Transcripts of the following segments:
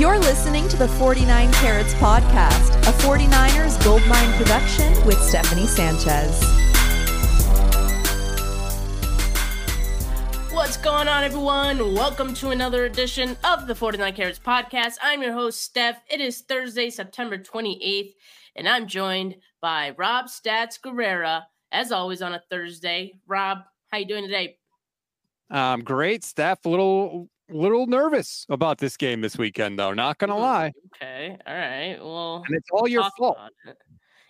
You're listening to the 49 Carats Podcast, a 49ers Goldmine production with Stephanie Sanchez. What's going on, everyone? Welcome to another edition of the 49 Carats Podcast. I'm your host, Steph. It is Thursday, September 28th, and I'm joined by Rob Stats Guerrera, as always on a Thursday. Rob, how you doing today? Um, great, Steph. A little little nervous about this game this weekend, though. Not gonna lie, Okay, all right. Well, and it's all your fault. it.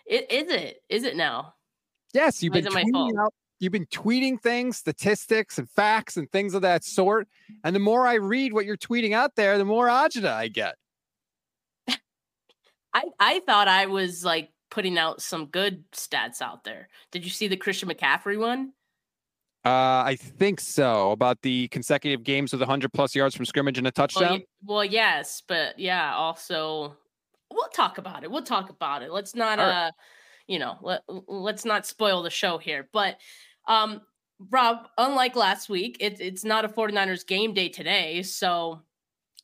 It is it? Is it now? Yes, you've Why been tweeting out. You've been tweeting things, statistics, and facts, and things of that sort. And the more I read what you're tweeting out there, the more agita I get. I I thought I was like putting out some good stats out there. Did you see the Christian McCaffrey one? Uh, I think so. About the consecutive games with 100 plus yards from scrimmage and a Well, touchdown. well, yes, but yeah, also we'll talk about it. We'll talk about it. Let's not All uh right. you know, let let's not spoil the show here. But um Rob, unlike last week, it, it's not a 49ers game day today, so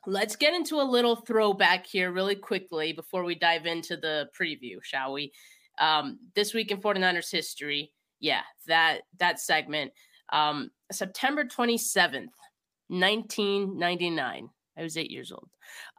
let's get into a little throwback here really quickly before we dive into the preview, shall we? Um this week in 49ers history. Yeah, that that segment. Um September 27th, 1999. I was eight years old.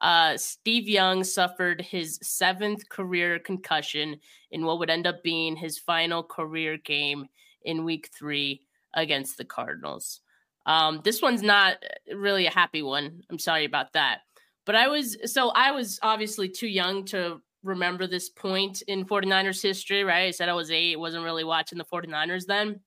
Uh, Steve Young suffered his seventh career concussion in what would end up being his final career game in week three against the Cardinals. Um, this one's not really a happy one. I'm sorry about that. But I was, so I was obviously too young to remember this point in 49ers history, right? I said I was eight, wasn't really watching the 49ers then.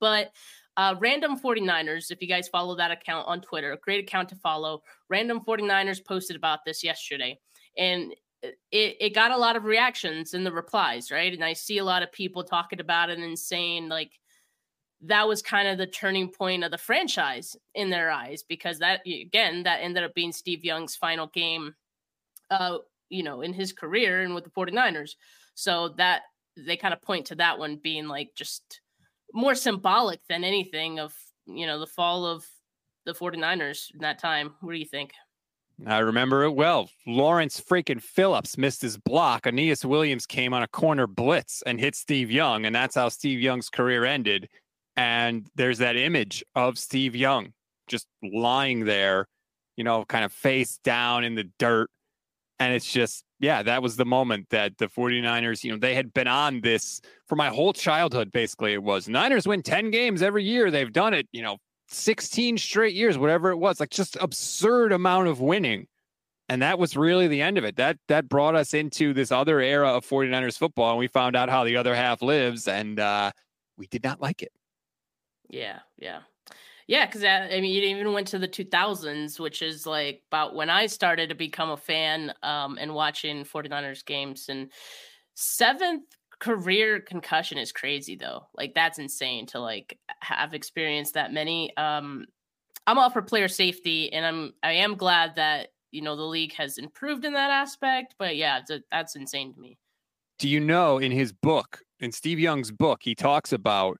But uh, Random 49ers, if you guys follow that account on Twitter, great account to follow. Random 49ers posted about this yesterday. And it, it got a lot of reactions in the replies, right? And I see a lot of people talking about it and saying, like, that was kind of the turning point of the franchise in their eyes because that, again, that ended up being Steve Young's final game, uh, you know, in his career and with the 49ers. So that they kind of point to that one being like just more symbolic than anything of you know the fall of the 49ers in that time what do you think I remember it well. Lawrence freaking Phillips missed his block. Aeneas Williams came on a corner blitz and hit Steve Young, and that's how Steve Young's career ended. And there's that image of Steve Young just lying there, you know, kind of face down in the dirt. And it's just, yeah, that was the moment that the 49ers, you know, they had been on this for my whole childhood, basically. It was Niners win 10 games every year. They've done it, you know, 16 straight years, whatever it was, like just absurd amount of winning. And that was really the end of it. That that brought us into this other era of 49ers football. And we found out how the other half lives. And uh, we did not like it. yeah yeah yeah because i mean it even went to the 2000s which is like about when i started to become a fan um and watching 49ers games and seventh career concussion is crazy though. Like that's insane to like have experienced that many. Um i'm all for player safety and i'm i am glad that you know the league has improved in that aspect but yeah a, that's insane to me. Do you know in his book, in Steve Young's book, he talks about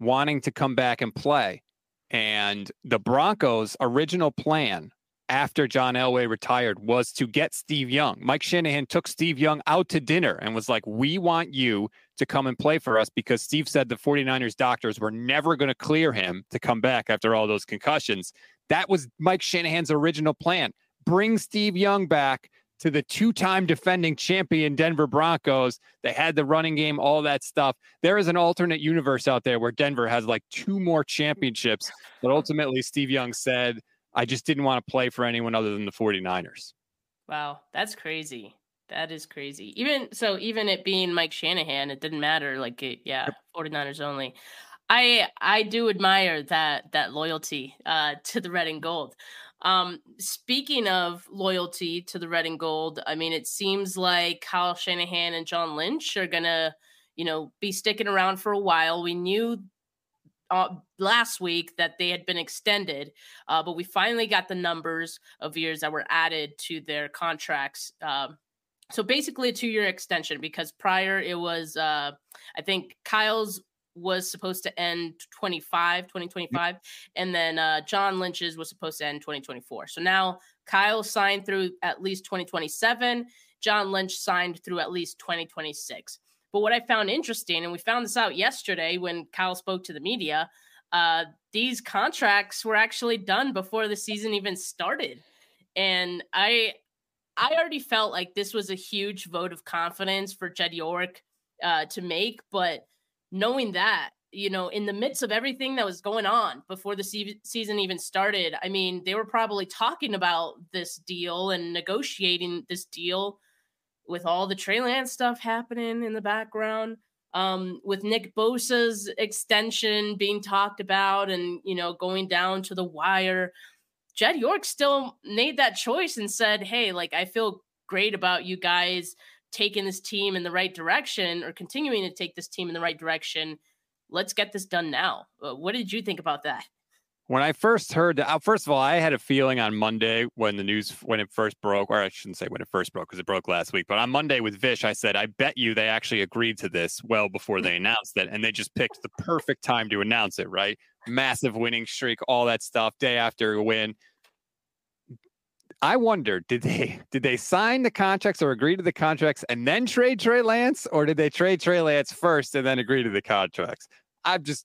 wanting to come back and play. And the Broncos' original plan after John Elway retired was to get Steve Young. Mike Shanahan took Steve Young out to dinner and was like, We want you to come and play for us because Steve said the 49ers doctors were never going to clear him to come back after all those concussions. That was Mike Shanahan's original plan. Bring Steve Young back to the two time defending champion Denver Broncos. They had the running game, all that stuff. There is an alternate universe out there where Denver has like two more championships, but ultimately Steve Young said, I just didn't want to play for anyone other than the 49ers. Wow, that's crazy. That is crazy. Even so, even it being Mike Shanahan, it didn't matter. Like, it, yeah, 49ers only. I I do admire that that loyalty uh, to the red and gold. Um, speaking of loyalty to the red and gold, I mean, it seems like Kyle Shanahan and John Lynch are gonna, you know, be sticking around for a while. We knew uh, last week that they had been extended, uh, but we finally got the numbers of years that were added to their contracts. Um, so basically, a two-year extension because prior it was, uh, I think Kyle's was supposed to end 25, 2025. And then uh, John Lynch's was supposed to end 2024. So now Kyle signed through at least 2027. John Lynch signed through at least 2026. But what I found interesting, and we found this out yesterday when Kyle spoke to the media, uh, these contracts were actually done before the season even started. And I I already felt like this was a huge vote of confidence for Jed York uh, to make, but knowing that, you know, in the midst of everything that was going on before the se- season even started, I mean, they were probably talking about this deal and negotiating this deal with all the Trey Lance stuff happening in the background. Um, with Nick Bosa's extension being talked about and, you know, going down to the wire. Jed York still made that choice and said, Hey, like, I feel great about you guys taking this team in the right direction or continuing to take this team in the right direction. Let's get this done now. Uh, what did you think about that? When I first heard that, uh, first of all, I had a feeling on Monday when the news, when it first broke, or I shouldn't say when it first broke because it broke last week, but on Monday with Vish, I said, I bet you they actually agreed to this well before they announced it. And they just picked the perfect time to announce it, right? Massive winning streak, all that stuff, day after a win. I wonder, did they did they sign the contracts or agree to the contracts and then trade Trey Lance, or did they trade Trey Lance first and then agree to the contracts? I'm just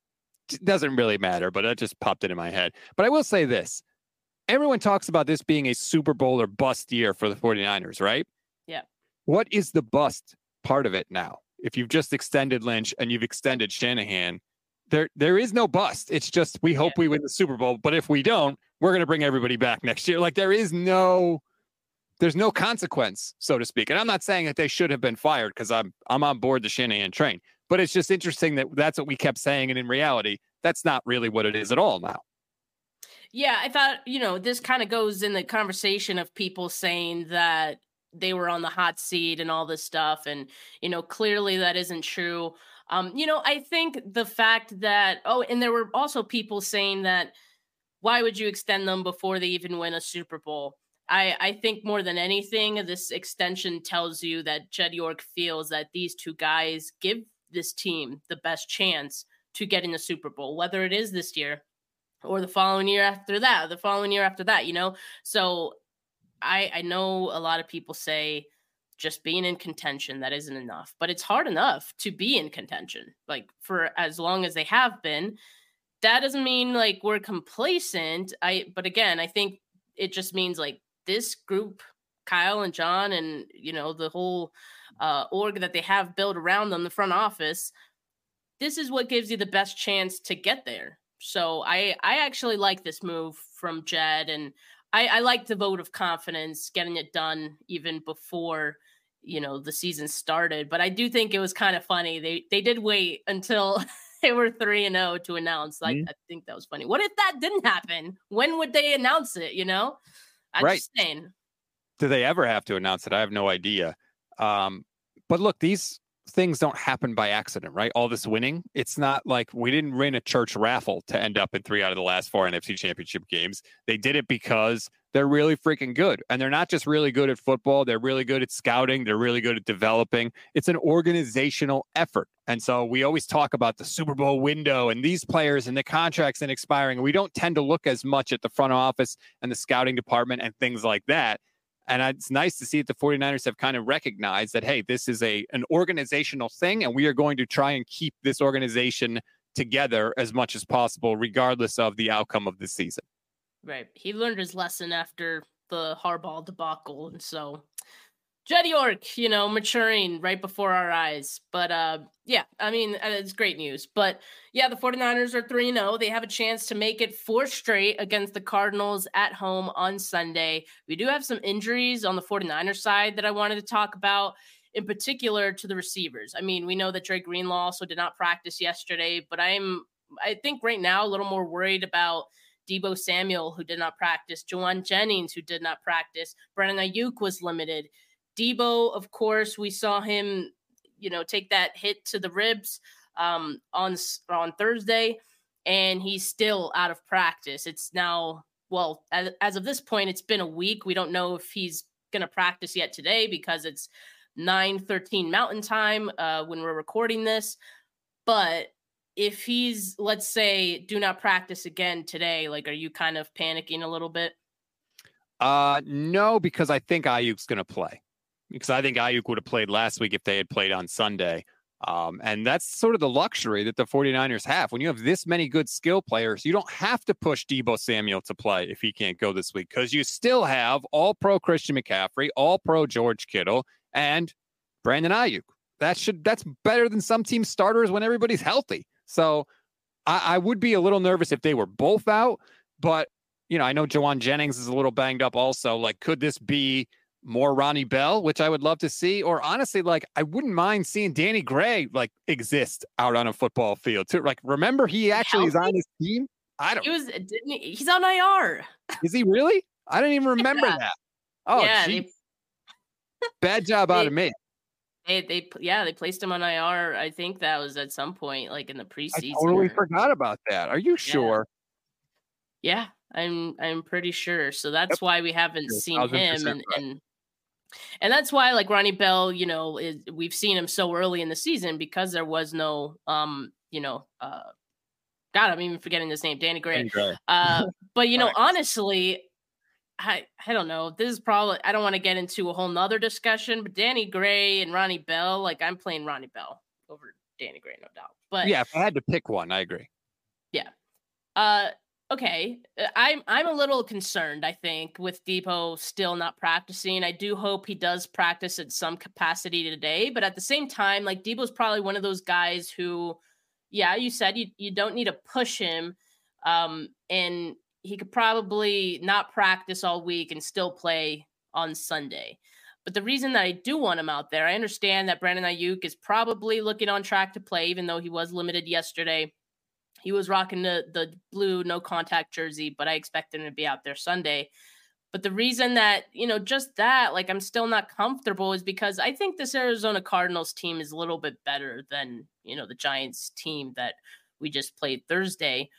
it doesn't really matter, but that just popped into my head. But I will say this. Everyone talks about this being a Super Bowl or bust year for the 49ers, right? Yeah. What is the bust part of it now? If you've just extended Lynch and you've extended Shanahan, there there is no bust. It's just we hope yeah. we win the Super Bowl, but if we don't, we're going to bring everybody back next year. Like there is no there's no consequence, so to speak. And I'm not saying that they should have been fired because I'm I'm on board the Shanahan train. But it's just interesting that that's what we kept saying, and in reality, that's not really what it is at all now. Yeah, I thought you know this kind of goes in the conversation of people saying that they were on the hot seat and all this stuff, and you know clearly that isn't true. Um, you know, I think the fact that oh, and there were also people saying that why would you extend them before they even win a Super Bowl? I, I think more than anything, this extension tells you that Jed York feels that these two guys give this team the best chance to getting the Super Bowl, whether it is this year or the following year after that, the following year after that, you know? So I I know a lot of people say just being in contention that isn't enough, but it's hard enough to be in contention like for as long as they have been that doesn't mean like we're complacent. I but again, I think it just means like this group, Kyle and John, and you know the whole uh, org that they have built around them, the front office. This is what gives you the best chance to get there. So I I actually like this move from Jed, and I, I like the vote of confidence, getting it done even before you know the season started. But I do think it was kind of funny. They they did wait until they were 3 and 0 to announce. Like, mm-hmm. I think that was funny. What if that didn't happen? When would they announce it? You know? I'm right. just saying. Do they ever have to announce it? I have no idea. Um, but look, these things don't happen by accident, right? All this winning, it's not like we didn't win a church raffle to end up in three out of the last four NFC championship games. They did it because they're really freaking good. And they're not just really good at football, they're really good at scouting, they're really good at developing. It's an organizational effort. And so we always talk about the Super Bowl window and these players and the contracts and expiring. We don't tend to look as much at the front office and the scouting department and things like that. And it's nice to see that the 49ers have kind of recognized that, hey, this is a an organizational thing, and we are going to try and keep this organization together as much as possible, regardless of the outcome of the season. Right. He learned his lesson after the Harbaugh debacle. And so Jed York, you know, maturing right before our eyes. But uh yeah, I mean, uh, it's great news. But yeah, the 49ers are 3 0. They have a chance to make it four straight against the Cardinals at home on Sunday. We do have some injuries on the 49ers side that I wanted to talk about, in particular to the receivers. I mean, we know that Dre Greenlaw also did not practice yesterday, but I'm, I think right now, a little more worried about Deebo Samuel, who did not practice, Jauan Jennings, who did not practice, Brandon Aiyuk was limited. Deebo, of course, we saw him, you know, take that hit to the ribs um, on on Thursday, and he's still out of practice. It's now, well, as, as of this point, it's been a week. We don't know if he's going to practice yet today because it's 9 13 Mountain Time uh, when we're recording this. But if he's let's say do not practice again today, like are you kind of panicking a little bit? Uh no, because I think Aiyuk's gonna play. Because I think Aiyuk would have played last week if they had played on Sunday. Um, and that's sort of the luxury that the 49ers have. When you have this many good skill players, you don't have to push Deebo Samuel to play if he can't go this week because you still have all pro Christian McCaffrey, all pro George Kittle, and Brandon Aiyuk. That should that's better than some team starters when everybody's healthy. So I, I would be a little nervous if they were both out, but you know, I know Jauan Jennings is a little banged up also. Like, could this be more Ronnie Bell, which I would love to see, or honestly, like I wouldn't mind seeing Danny Gray like exist out on a football field too. Like, remember he actually is on his team. I don't. He was didn't he? He's on IR. Is he really? I didn't even remember yeah. that. Oh, yeah, they, bad job they, out of me. They, they, yeah, they placed him on IR. I think that was at some point, like in the preseason. I totally or, forgot about that. Are you sure? Yeah, I'm, I'm pretty sure. So that's yep. why we haven't seen him, and, and and that's why, like Ronnie Bell, you know, is, we've seen him so early in the season because there was no, um, you know, uh, God, I'm even forgetting his name, Danny Gray. Danny Gray. Uh, but you know, right. honestly, I I don't know. This is probably I don't want to get into a whole nother discussion, but Danny Gray and Ronnie Bell, like I'm playing Ronnie Bell over Danny Gray, no doubt. But yeah, if I had to pick one, I agree. Yeah. Uh, okay, uh, I'm I'm a little concerned. I think with Deebo still not practicing. I do hope he does practice at some capacity today, but at the same time, like Deebo's probably one of those guys who, yeah, you said you you don't need to push him, um, and he could probably not practice all week and still play on Sunday. But the reason that I do want him out there, I understand that Brandon Aiyuk is probably looking on track to play, even though he was limited yesterday. He was rocking the the blue no contact jersey, but I expect him to be out there Sunday. But the reason that, you know, just that, like I'm still not comfortable is because I think this Arizona Cardinals team is a little bit better than, you know, the Giants team that we just played Thursday.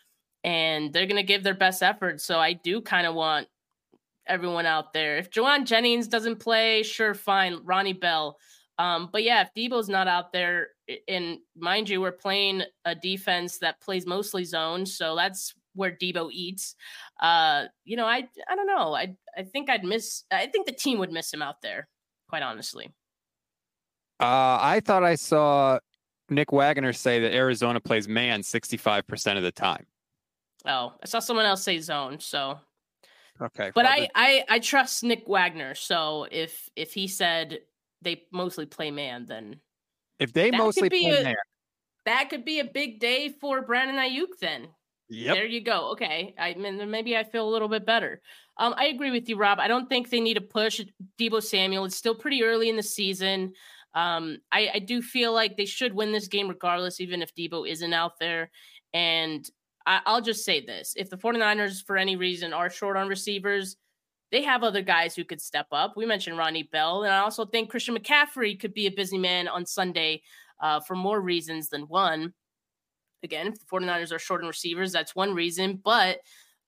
And they're gonna give their best effort. So I do kind of want everyone out there. If Jauan Jennings doesn't play, sure, fine. Ronnie Bell. Um, but yeah, if Deebo's not out there, and mind you, we're playing a defense that plays mostly zone, so that's where Deebo eats. Uh, you know, I I don't know. I I think I'd miss. I think the team would miss him out there. Quite honestly. Uh, I thought I saw Nick Wagoner say that Arizona plays man sixty five percent of the time. Oh, I saw someone else say zone. So okay, but I, I I trust Nick Wagoner. So if if he said they mostly play man, then if they mostly play a, man, that could be a big day for Brandon Aiyuk. Then Yep. There you go. Okay. I mean, maybe I feel a little bit better. Um, I agree with you, Rob. I don't think they need to push Deebo Samuel. It's still pretty early in the season. Um, I, I do feel like they should win this game regardless, even if Deebo isn't out there. And I, I'll just say this if the 49ers, for any reason, are short on receivers, they have other guys who could step up. We mentioned Ronnie Bell, and I also think Christian McCaffrey could be a busy man on Sunday uh, for more reasons than one. Again, if the 49ers are short on receivers, that's one reason, but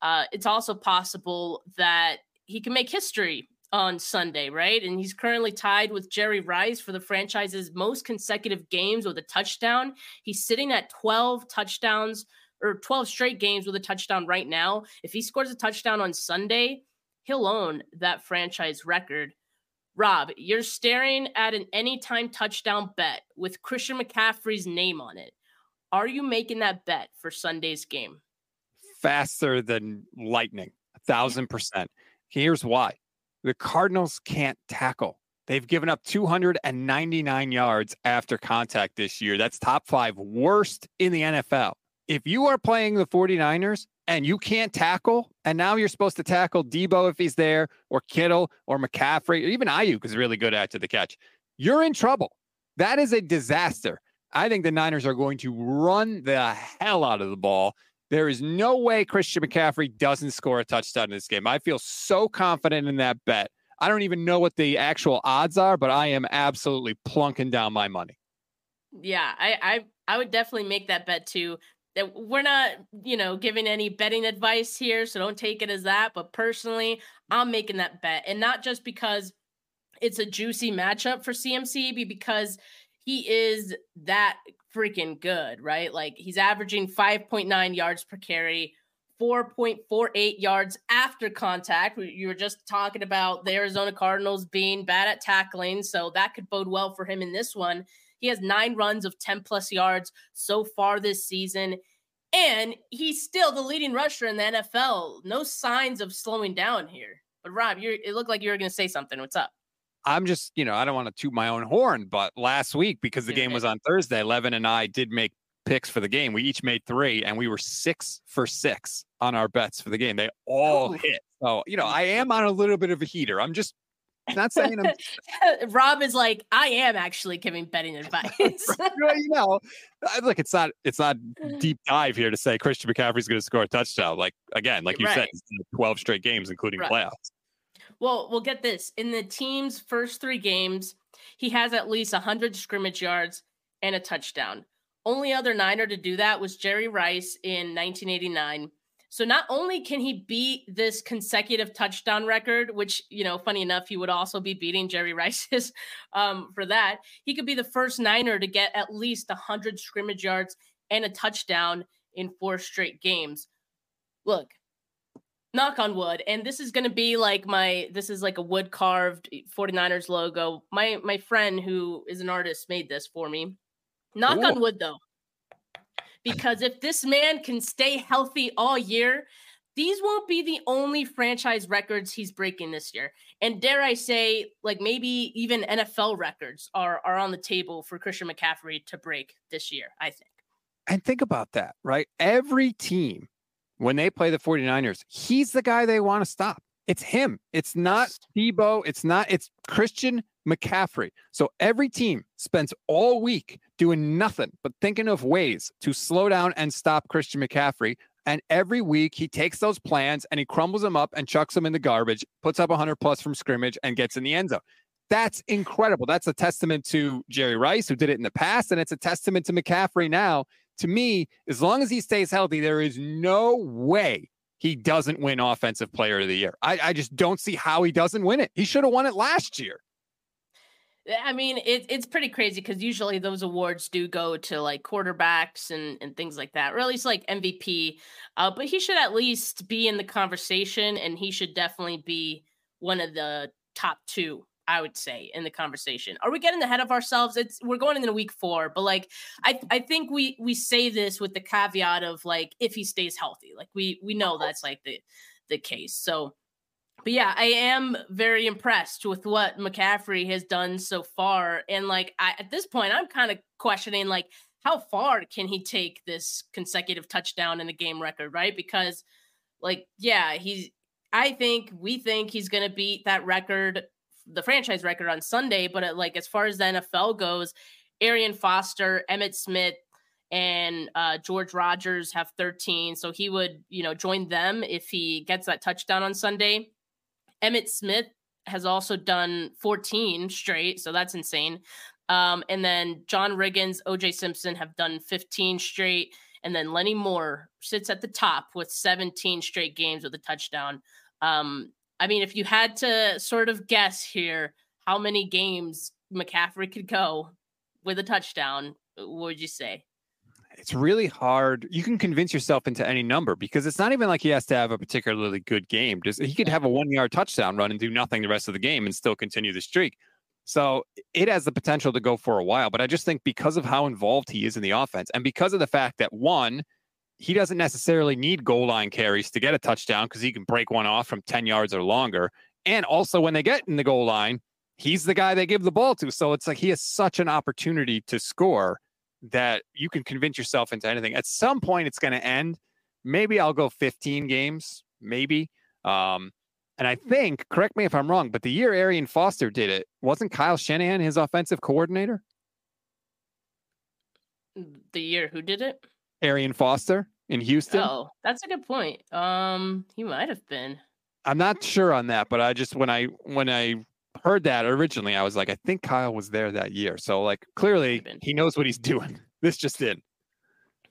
uh, it's also possible that he can make history on Sunday, right? And he's currently tied with Jerry Rice for the franchise's most consecutive games with a touchdown. He's sitting at 12 touchdowns or 12 straight games with a touchdown right now. If he scores a touchdown on Sunday, he'll own that franchise record. Rob, you're staring at an anytime touchdown bet with Christian McCaffrey's name on it. Are you making that bet for Sunday's game? Faster than lightning, a thousand percent. Here's why the Cardinals can't tackle. They've given up 299 yards after contact this year. That's top five worst in the NFL. If you are playing the 49ers, and you can't tackle, and now you're supposed to tackle Deebo if he's there, or Kittle, or McCaffrey, or even Aiyuk is really good after the catch. You're in trouble. That is a disaster. I think the Niners are going to run the hell out of the ball. There is no way Christian McCaffrey doesn't score a touchdown in this game. I feel so confident in that bet. I don't even know what the actual odds are, but I am absolutely plunking down my money. Yeah, I I, I would definitely make that bet too we're not, you know, giving any betting advice here, so don't take it as that. But personally, I'm making that bet, and not just because it's a juicy matchup for CMC, but because he is that freaking good, right? Like he's averaging 5.9 yards per carry, 4.48 yards after contact. You were just talking about the Arizona Cardinals being bad at tackling, so that could bode well for him in this one. He has nine runs of 10 plus yards so far this season. And he's still the leading rusher in the NFL. No signs of slowing down here. But Rob, you it looked like you were going to say something. What's up? I'm just, you know, I don't want to toot my own horn, but last week because the game was on Thursday, Levin and I did make picks for the game. We each made three, and we were six for six on our bets for the game. They all Ooh. hit. So, you know, I am on a little bit of a heater. I'm just not saying I'm. Rob is like, I am actually giving betting advice. you know, look, it's not it's not deep dive here to say Christian McCaffrey's going to score a touchdown. Like again, like you right. said, 12 straight games, including right. playoffs. Well, we'll get this in the team's first three games. He has at least 100 scrimmage yards and a touchdown. Only other Niner to do that was Jerry Rice in 1989. So not only can he beat this consecutive touchdown record, which you know, funny enough, he would also be beating Jerry Rice's um, for that. He could be the first Niner to get at least 100 scrimmage yards and a touchdown in four straight games. Look, knock on wood and this is going to be like my this is like a wood carved 49ers logo my my friend who is an artist made this for me knock Ooh. on wood though because if this man can stay healthy all year these won't be the only franchise records he's breaking this year and dare i say like maybe even nfl records are are on the table for christian mccaffrey to break this year i think and think about that right every team when they play the 49ers, he's the guy they want to stop. It's him. It's not Deebo. It's not, it's Christian McCaffrey. So every team spends all week doing nothing but thinking of ways to slow down and stop Christian McCaffrey. And every week he takes those plans and he crumbles them up and chucks them in the garbage, puts up 100 plus from scrimmage and gets in the end zone. That's incredible. That's a testament to Jerry Rice, who did it in the past. And it's a testament to McCaffrey now to me, as long as he stays healthy, there is no way he doesn't win Offensive Player of the Year. I, I just don't see how he doesn't win it. He should have won it last year. I mean, it, it's pretty crazy because usually those awards do go to like quarterbacks and, and things like that, or at least like MVP. Uh, but he should at least be in the conversation, and he should definitely be one of the top two I would say in the conversation. Are we getting ahead of ourselves? It's we're going into week four, but like I I think we we say this with the caveat of like if he stays healthy. Like we we know that's like the the case. So but yeah, I am very impressed with what McCaffrey has done so far. And like I, at this point, I'm kind of questioning like how far can he take this consecutive touchdown in the game record, right? Because like yeah, he's I think we think he's to beat that record the franchise record on Sunday. But uh, like as far as the NFL goes, Arian Foster, Emmitt Smith, and uh, George Rogers have 13. So he would, you know, join them if he gets that touchdown on Sunday. Emmitt Smith has also done 14 straight. So that's insane. Um, and then John Riggins, OJ Simpson have done 15 straight. And then Lenny Moore sits at the top with 17 straight games with a touchdown. Um, I mean, if you had to sort of guess here how many games McCaffrey could go with a touchdown, what would you say? It's really hard. You can convince yourself into any number because it's not even like he has to have a particularly good game. Just he could have a one yard touchdown run and do nothing the rest of the game and still continue the streak. So it has the potential to go for a while. But I just think because of how involved he is in the offense and because of the fact that one, he doesn't necessarily need goal line carries to get a touchdown because he can break one off from 10 yards or longer. And also, when they get in the goal line, he's the guy they give the ball to. So it's like he has such an opportunity to score that you can convince yourself into anything. At some point, it's going to end. Maybe I'll go 15 games, maybe. Um, and I think, correct me if I'm wrong, but the year Arian Foster did it, wasn't Kyle Shanahan his offensive coordinator? The year who did it? Arian Foster in Houston? Oh, that's a good point. Um, he might have been. I'm not sure on that, but I just when I when I heard that originally, I was like, I think Kyle was there that year. So like clearly he knows what he's doing. This just did.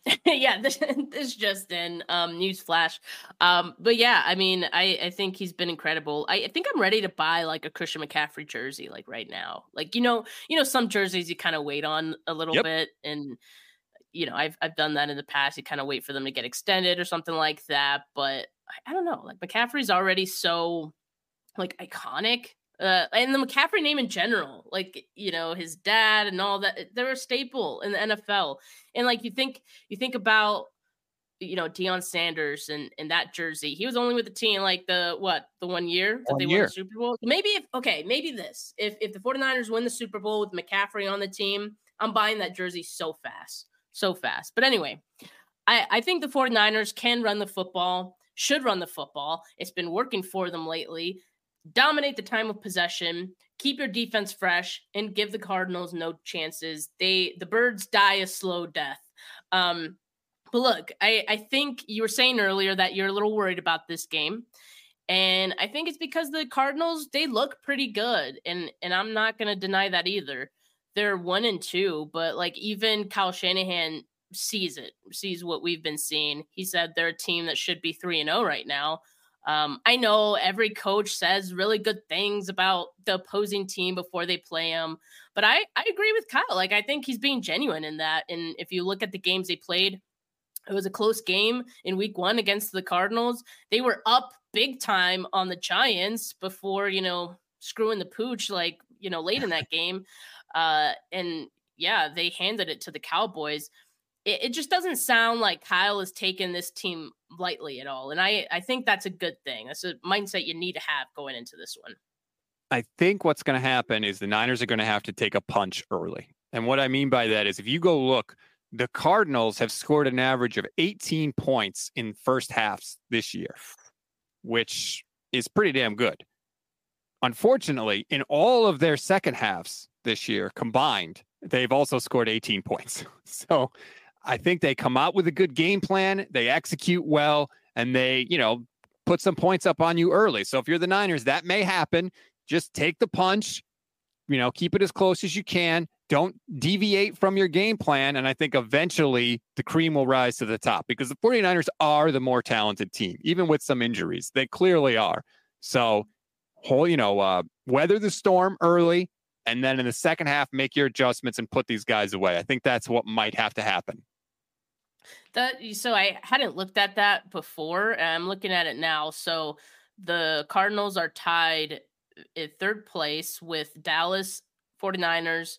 yeah, this, this just in um, news flash. Um, but yeah, I mean, I, I think he's been incredible. I, I, think I'm ready to buy like a Christian McCaffrey jersey, like right now. Like you know, you know, some jerseys you kind of wait on a little yep. bit, and you know, I've I've done that in the past. You kind of wait for them to get extended or something like that. But I, I don't know. Like McCaffrey's already so like iconic uh, and the McCaffrey name in general, like you know his dad and all that, they're a staple in the NFL. And like you think, you think about you know Deion Sanders and and that jersey. He was only with the team like the what the one year that one they year. won the Super Bowl. Maybe if okay, maybe this if if the 49ers win the Super Bowl with McCaffrey on the team, I'm buying that jersey so fast, so fast. But anyway, I I think the 49ers can run the football, should run the football. It's been working for them lately dominate the time of possession, keep your defense fresh, and give the Cardinals no chances. They the birds die a slow death. Um, but look, I, I think you were saying earlier that you're a little worried about this game. And I think it's because the Cardinals, they look pretty good. And and I'm not gonna deny that either. They're one and two, but like even Kyle Shanahan sees it, sees what we've been seeing. He said they're a team that should be three and oh right now. Um, I know every coach says really good things about the opposing team before they play them, but I, I agree with Kyle. Like, I think he's being genuine in that. And if you look at the games they played, it was a close game in week one against the Cardinals. They were up big time on the Giants before, you know, screwing the pooch, like, you know, late in that game. Uh, and yeah, they handed it to the Cowboys it, it just doesn't sound like Kyle is taking this team lightly at all. And I, I think that's a good thing. That's a mindset you need to have going into this one. I think what's going to happen is the Niners are going to have to take a punch early. And what I mean by that is if you go look, the Cardinals have scored an average of 18 points in first halves this year, which is pretty damn good. Unfortunately, in all of their second halves this year combined, they've also scored 18 points. So I think they come out with a good game plan, they execute well, and they, you know, put some points up on you early. So if you're the Niners, that may happen. Just take the punch, you know, keep it as close as you can. Don't deviate from your game plan. And I think eventually the cream will rise to the top because the 49ers are the more talented team, even with some injuries. They clearly are. So, whole, you know, uh, weather the storm early, and then in the second half, make your adjustments and put these guys away. I think that's what might have to happen. That so I hadn't looked at that before. and I'm looking at it now. So the Cardinals are tied in third place with Dallas 49ers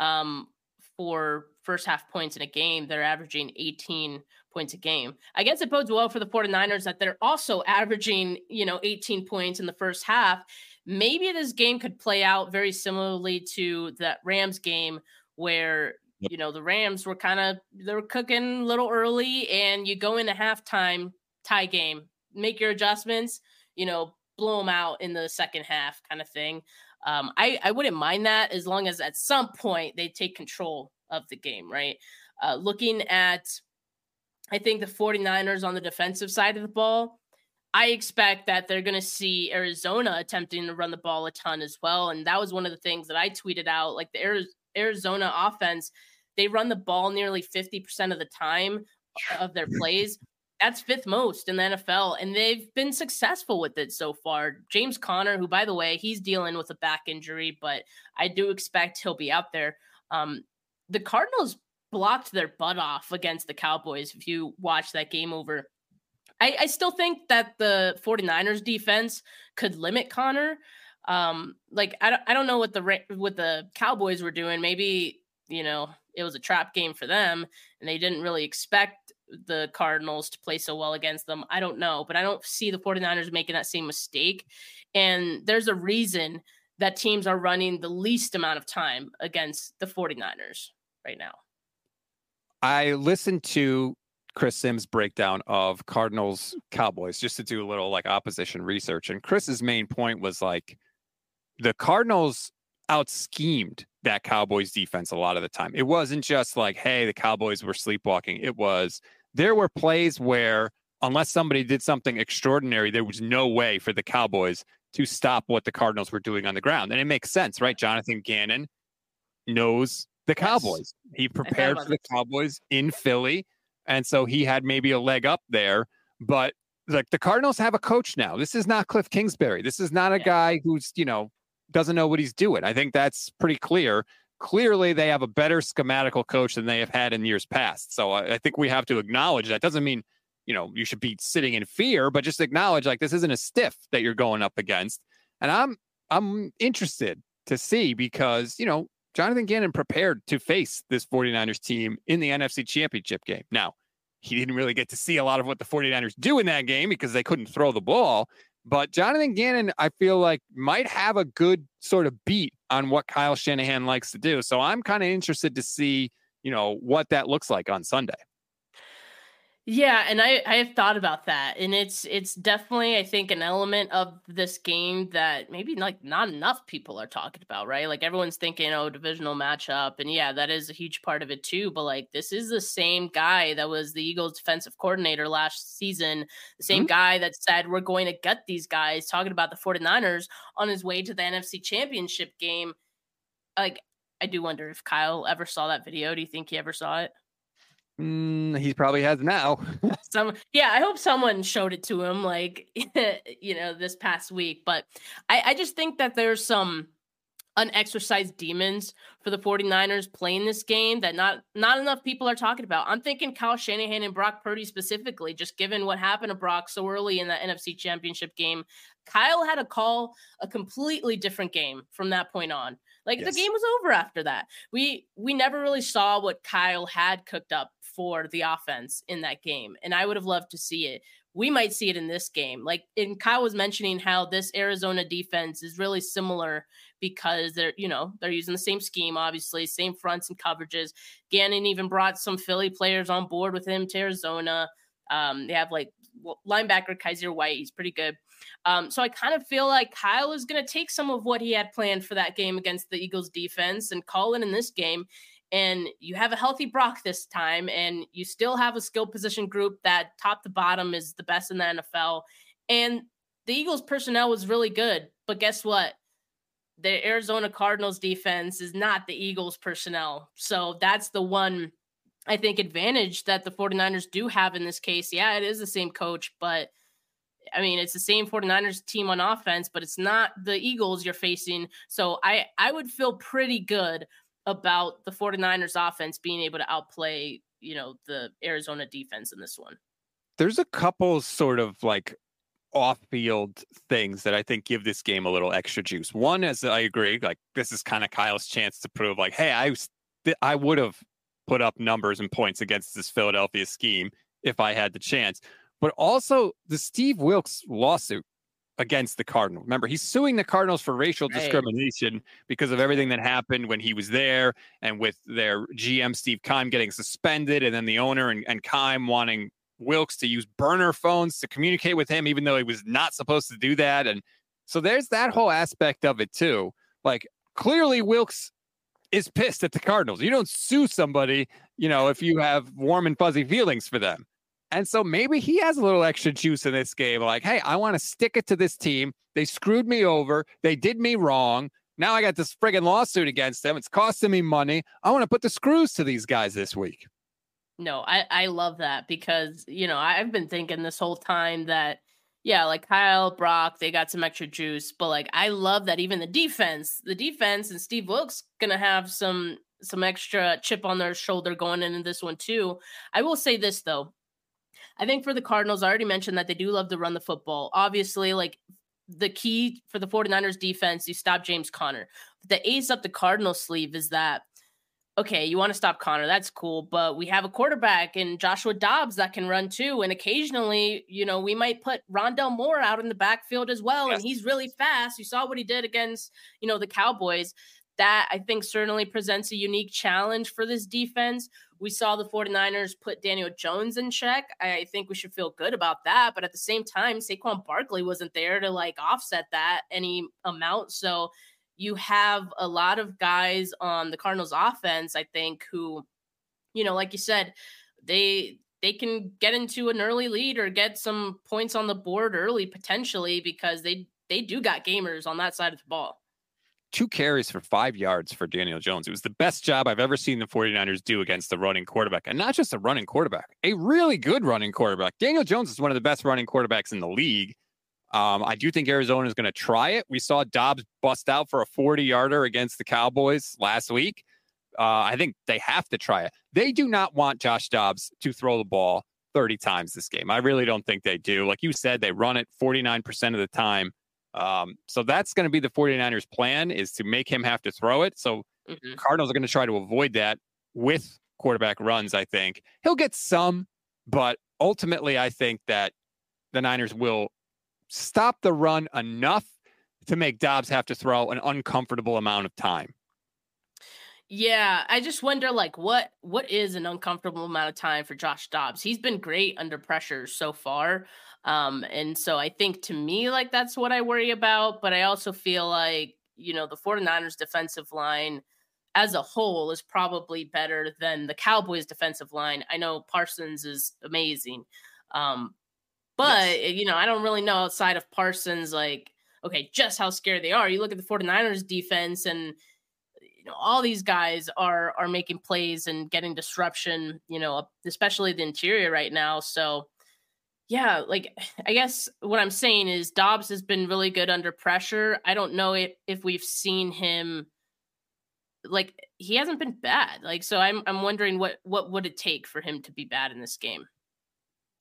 um, for first half points in a game. They're averaging 18 points a game. I guess it bodes well for the 49ers that they're also averaging, you know, 18 points in the first half. Maybe this game could play out very similarly to that Rams game where you know the Rams were kind of they were cooking a little early, and you go into halftime tie game, make your adjustments, you know, blow them out in the second half, kind of thing. Um, I I wouldn't mind that as long as at some point they take control of the game, right? Uh, looking at, I think the 49ers on the defensive side of the ball. I expect that they're going to see Arizona attempting to run the ball a ton as well. And that was one of the things that I tweeted out. Like the Arizona offense, they run the ball nearly 50% of the time of their plays. That's fifth most in the NFL, and they've been successful with it so far. James Conner, who, by the way, he's dealing with a back injury, but I do expect he'll be out there. Um, the Cardinals blocked their butt off against the Cowboys. If you watch that game over, I, I still think that the 49ers defense could limit Conner. Um, like I don't, I don't know what the what the Cowboys were doing. Maybe you know it was a trap game for them and they didn't really expect the Cardinals to play so well against them. I don't know, but I don't see the 49ers making that same mistake. And there's a reason that teams are running the least amount of time against the 49ers right now. I listened to Chris Sims breakdown of Cardinals Cowboys just to do a little like opposition research. And Chris's main point was like the Cardinals out schemed that Cowboys defense a lot of the time. It wasn't just like, hey, the Cowboys were sleepwalking. It was there were plays where unless somebody did something extraordinary, there was no way for the Cowboys to stop what the Cardinals were doing on the ground. And it makes sense, right? Jonathan Gannon knows the Cowboys. He prepared for the Cowboys in Philly. And so he had maybe a leg up there. But like the Cardinals have a coach now. This is not Cliff Kingsbury. This is not a yeah. guy who's, you know, doesn't know what he's doing. I think that's pretty clear. Clearly, they have a better schematical coach than they have had in years past. So I, I think we have to acknowledge that. Doesn't mean, you know, you should be sitting in fear, but just acknowledge like this isn't a stiff that you're going up against. And I'm I'm interested to see because, you know, Jonathan Gannon prepared to face this 49ers team in the NFC Championship game. Now, he didn't really get to see a lot of what the 49ers do in that game because they couldn't throw the ball. But Jonathan Gannon, I feel like, might have a good sort of beat on what Kyle Shanahan likes to do. So I'm kind of interested to see, you know, what that looks like on Sunday. Yeah, and I I have thought about that, and it's it's definitely I think an element of this game that maybe like not enough people are talking about, right? Like everyone's thinking, oh, divisional matchup, and yeah, that is a huge part of it too. But like this is the same guy that was the Eagles' defensive coordinator last season, the same mm-hmm. guy that said we're going to get these guys. Talking about the 49ers on his way to the NFC Championship game, like I do wonder if Kyle ever saw that video. Do you think he ever saw it? Mm, he probably has now. Some, yeah, I hope someone showed it to him, like you know, this past week. But I, I just think that there's some unexercised demons for the 49ers playing this game that not not enough people are talking about. I'm thinking Kyle Shanahan and Brock Purdy specifically, just given what happened to Brock so early in the NFC Championship game. Kyle had to call a completely different game from that point on. Like yes. the game was over after that. We we never really saw what Kyle had cooked up for the offense in that game, and I would have loved to see it. We might see it in this game. Like, and Kyle was mentioning how this Arizona defense is really similar because they're you know they're using the same scheme, obviously, same fronts and coverages. Gannon even brought some Philly players on board with him to Arizona. Um, they have like linebacker Kyzir White. He's pretty good. Um, so I kind of feel like Kyle is going to take some of what he had planned for that game against the Eagles defense and call it in this game. And you have a healthy Brock this time, and you still have a skill position group that top to bottom is the best in the NFL. And the Eagles personnel was really good. But guess what? The Arizona Cardinals defense is not the Eagles personnel. So that's the one I think advantage that the 49ers do have in this case. Yeah, it is the same coach, but I mean, it's the same 49ers team on offense, but it's not the Eagles you're facing. So I I would feel pretty good about the 49ers offense being able to outplay, you know, the Arizona defense in this one. There's a couple sort of like off-field things that I think give this game a little extra juice. One is I agree, like this is kind of Kyle's chance to prove like, hey, I I would have put up numbers and points against this Philadelphia scheme if I had the chance but also the Steve Wilks lawsuit against the Cardinal. Remember, he's suing the Cardinals for racial right. discrimination because of everything that happened when he was there and with their GM Steve Keim getting suspended and then the owner and, and Keim wanting Wilks to use burner phones to communicate with him, even though he was not supposed to do that. And so there's that whole aspect of it too. Like clearly Wilks is pissed at the Cardinals. You don't sue somebody, you know, if you have warm and fuzzy feelings for them. And so maybe he has a little extra juice in this game. Like, hey, I want to stick it to this team. They screwed me over. They did me wrong. Now I got this friggin' lawsuit against them. It's costing me money. I want to put the screws to these guys this week. No, I, I love that because, you know, I've been thinking this whole time that, yeah, like Kyle, Brock, they got some extra juice. But like, I love that even the defense, the defense and Steve Wilks to have some some extra chip on their shoulder going into this one too. I will say this though, I think for the Cardinals, I already mentioned that they do love to run the football. Obviously, like the key for the 49ers defense, you stop James Conner. The ace up the Cardinals sleeve is that okay, you want to stop Conner, that's cool, but we have a quarterback in Joshua Dobbs that can run too. And occasionally, you know, we might put Rondale Moore out in the backfield as well. Yes. And he's really fast. You saw what he did against, you know, the Cowboys. That I think certainly presents a unique challenge for this defense. We saw the 49ers put Daniel Jones in check. I think we should feel good about that. But at the same time, Saquon Barkley wasn't there to like offset that any amount. So you have a lot of guys on the Cardinals offense, I think, who, you know, like you said, they they can get into an early lead or get some points on the board early potentially because they they do got gamers on that side of the ball. Two carries for five yards for Daniel Jones. It was the best job I've ever seen the 49ers do against the running quarterback. And not just a running quarterback, a really good running quarterback. Daniel Jones is one of the best running quarterbacks in the league. Um, I do think Arizona is going to try it. We saw Dobbs bust out for a 40 yarder against the Cowboys last week. Uh, I think they have to try it. They do not want Josh Dobbs to throw the ball 30 times this game. I really don't think they do. Like you said, they run it 49% of the time. Um, so that's going to be the 49ers plan is to make him have to throw it. So mm-hmm. Cardinals are going to try to avoid that with quarterback runs, I think. He'll get some, but ultimately I think that the Niners will stop the run enough to make Dobbs have to throw an uncomfortable amount of time. Yeah, I just wonder like what what is an uncomfortable amount of time for Josh Dobbs? He's been great under pressure so far. Um and so I think to me like that's what I worry about, but I also feel like, you know, the 49ers defensive line as a whole is probably better than the Cowboys defensive line. I know Parsons is amazing. Um but yes. you know, I don't really know outside of Parsons like okay, just how scared they are. You look at the 49ers defense and know all these guys are are making plays and getting disruption you know especially the interior right now so yeah like i guess what i'm saying is dobbs has been really good under pressure. I don't know if, if we've seen him like he hasn't been bad like so i'm i'm wondering what what would it take for him to be bad in this game?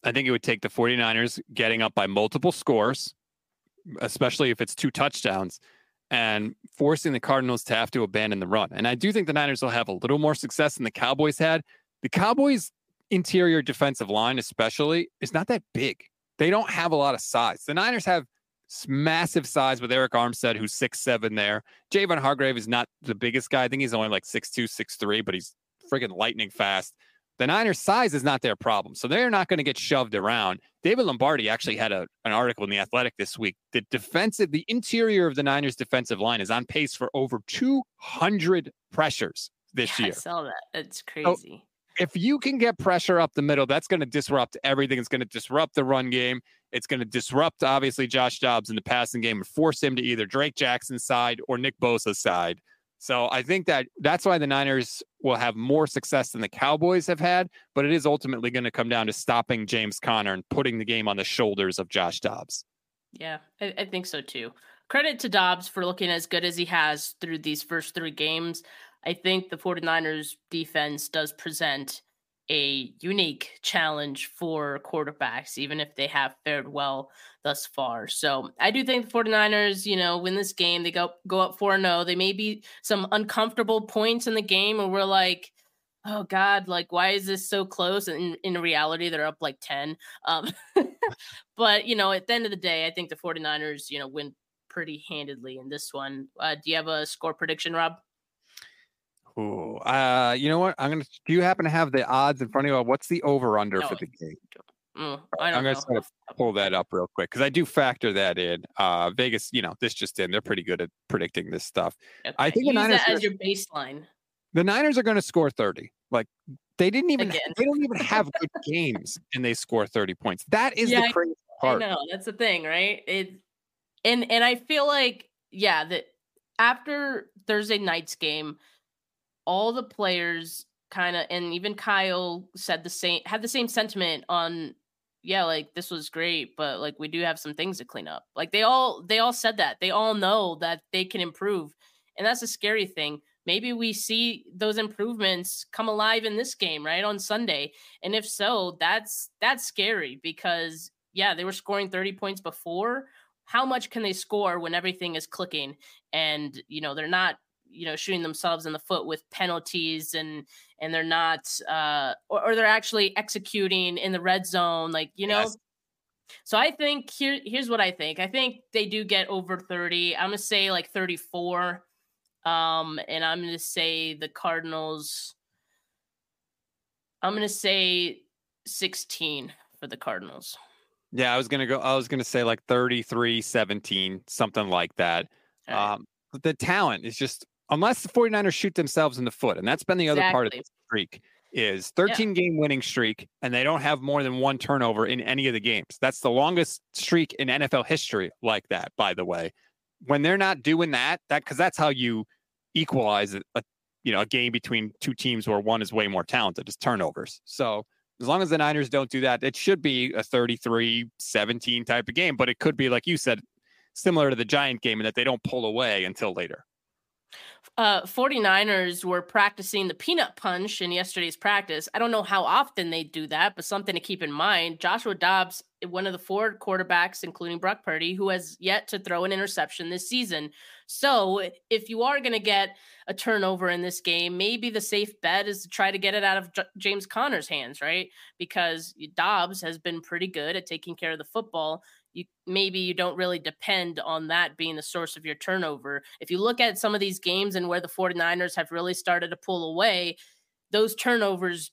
I think it would take the 49ers getting up by multiple scores especially if it's two touchdowns and forcing the Cardinals to have to abandon the run. And I do think the Niners will have a little more success than the Cowboys had. The Cowboys' interior defensive line, especially, is not that big. They don't have a lot of size. The Niners have massive size with Arik Armstead, who's six seven there. Javon Hargrave is not the biggest guy. I think he's only like six two, six three, but he's freaking lightning fast. The Niners' size is not their problem. So they're not going to get shoved around. David Lombardi actually had a, an article in The Athletic this week. The defensive, the interior of the Niners' defensive line is on pace for over 200 pressures this yeah, year. I saw that. It's crazy. So if you can get pressure up the middle, that's going to disrupt everything. It's going to disrupt the run game. It's going to disrupt, obviously, Josh Dobbs in the passing game and force him to either Drake Jackson's side or Nick Bosa's side. So I think that that's why the Niners will have more success than the Cowboys have had, but it is ultimately going to come down to stopping James Conner and putting the game on the shoulders of Josh Dobbs. Yeah, I, I think so too. Credit to Dobbs for looking as good as he has through these first three games. I think the 49ers defense does present a unique challenge for quarterbacks, even if they have fared well thus far. So I do think the 49ers, you know, win this game. They go go up 4 0. They may be some uncomfortable points in the game where we're like, oh God, like why is this so close? And in, in reality, they're up like 10. Um, but you know, at the end of the day, I think the 49ers, you know, win pretty handedly in this one. Uh, do you have a score prediction, Rob? Ooh, uh, you know what? I'm gonna. Do you happen to have the odds in front of you? What's the over under no, for the game? Mm, I am gonna pull that up real quick because I do factor that in. Uh, Vegas, you know, this just in. They're pretty good at predicting this stuff. Okay. I think Use the Niners that as your baseline. The Niners are going to score 30. Like they didn't even. Again. They don't even have good games, and they score 30 points. That is yeah, the crazy part. I know that's the thing, right? It and and I feel like yeah that after Thursday night's game all the players kind of and even Kyle said the same had the same sentiment on yeah like this was great but like we do have some things to clean up. Like they all they all said that. They all know that they can improve and that's a scary thing. Maybe we see those improvements come alive in this game right on Sunday and if so that's that's scary because yeah they were scoring 30 points before. How much can they score when everything is clicking and you know they're not you know shooting themselves in the foot with penalties and and they're not uh or, or they're actually executing in the red zone like you know? Yes. so i think here here's what i think. I think they do get over 30 i'm gonna say like 34 um and i'm gonna say the cardinals i'm gonna say 16 for the cardinals. Yeah i was gonna go i was gonna say like 33 17 something like that. Right. um the talent is just unless the 49ers shoot themselves in the foot, and that's been the other exactly. part of the streak is 13 yeah. game winning streak, and they don't have more than one turnover in any of the games. That's the longest streak in NFL history like that, by the way. when they're not doing that, that because that's how you equalize a, a you know a game between two teams where one is way more talented is turnovers. So as long as the Niners don't do that, it should be a 33-17 type of game, but it could be like you said similar to the Giant game in that they don't pull away until later uh, 49ers were practicing the peanut punch in yesterday's practice. I don't know how often they do that, but something to keep in mind. Joshua Dobbs, one of the four quarterbacks, including Brock Purdy, who has yet to throw an interception this season. So if you are going to get a turnover in this game, maybe the safe bet is to try to get it out of J- James Conner's hands, right? Because Dobbs has been pretty good at taking care of the football you maybe you don't really depend on that being the source of your turnover. If you look at some of these games and where the 49ers have really started to pull away, those turnovers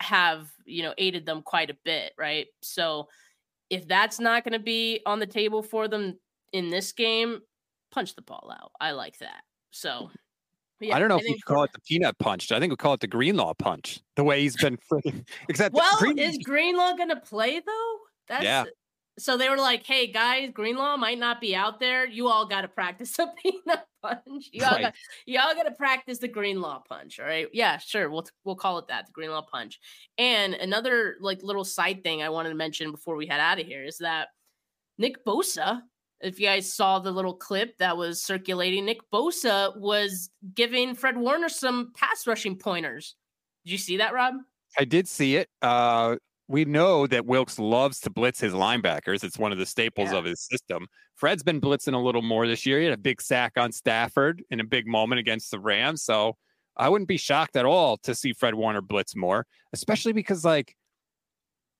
have, you know, aided them quite a bit, right? So if that's not going to be on the table for them in this game, punch the ball out. I like that. So yeah, I don't know I if you call it the peanut punch. I think we call it the Greenlaw punch. The way he's been freaking. Except well, Green- is Greenlaw going to play though? That's yeah so they were like, "Hey guys, Greenlaw might not be out there. You all got to practice the peanut punch. You all, right. got, you all got to practice the Greenlaw punch. All right? Yeah, sure. We'll we'll call it that, the Greenlaw punch. And another like little side thing I wanted to mention before we head out of here is that Nick Bosa. If you guys saw the little clip that was circulating, Nick Bosa was giving Fred Warner some pass rushing pointers. Did you see that, Rob? I did see it. Uh, we know that Wilks loves to blitz his linebackers. It's one of the staples yeah. of his system. Fred's been blitzing a little more this year. He had a big sack on Stafford in a big moment against the Rams. So I wouldn't be shocked at all to see Fred Warner blitz more, especially because like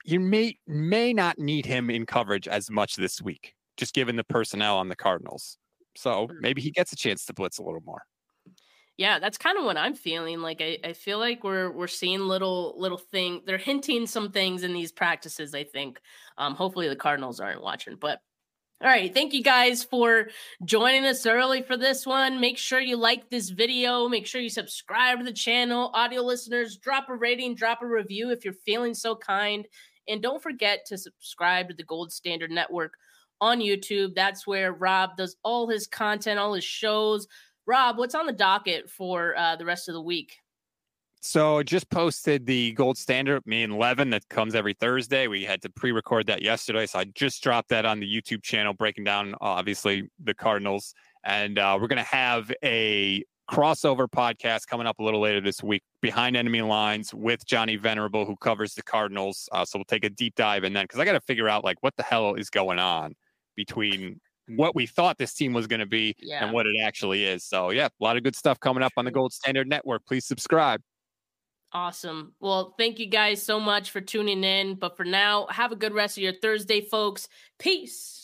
you may may not need him in coverage as much this week, just given the personnel on the Cardinals. So mm. maybe he gets a chance to blitz a little more. Yeah, that's kind of what I'm feeling. Like I, I feel like we're we're seeing little little thing. They're hinting some things in these practices. I think. Um, hopefully the Cardinals aren't watching, but. All right. Thank you guys for joining us early for this one. Make sure you like this video. Make sure you subscribe to the channel. Audio listeners, drop a rating, drop a review if you're feeling so kind. And don't forget to subscribe to the Gold Standard Network on YouTube. That's where Rob does all his content, all his shows. Rob, what's on the docket for uh, the rest of the week? So just posted the gold standard, me and Levin, that comes every Thursday. We had to pre-record that yesterday, so I just dropped that on the YouTube channel, breaking down obviously the Cardinals, and uh, we're gonna have a crossover podcast coming up a little later this week, behind enemy lines with Johnny Venerable, who covers the Cardinals. Uh, so we'll take a deep dive in then because I got to figure out like what the hell is going on between what we thought this team was going to be yeah. and what it actually is. So, yeah, a lot of good stuff coming up on the Gold Standard Network. Please subscribe. Awesome. Well, thank you guys so much for tuning in. But for now, have a good rest of your Thursday, folks. Peace.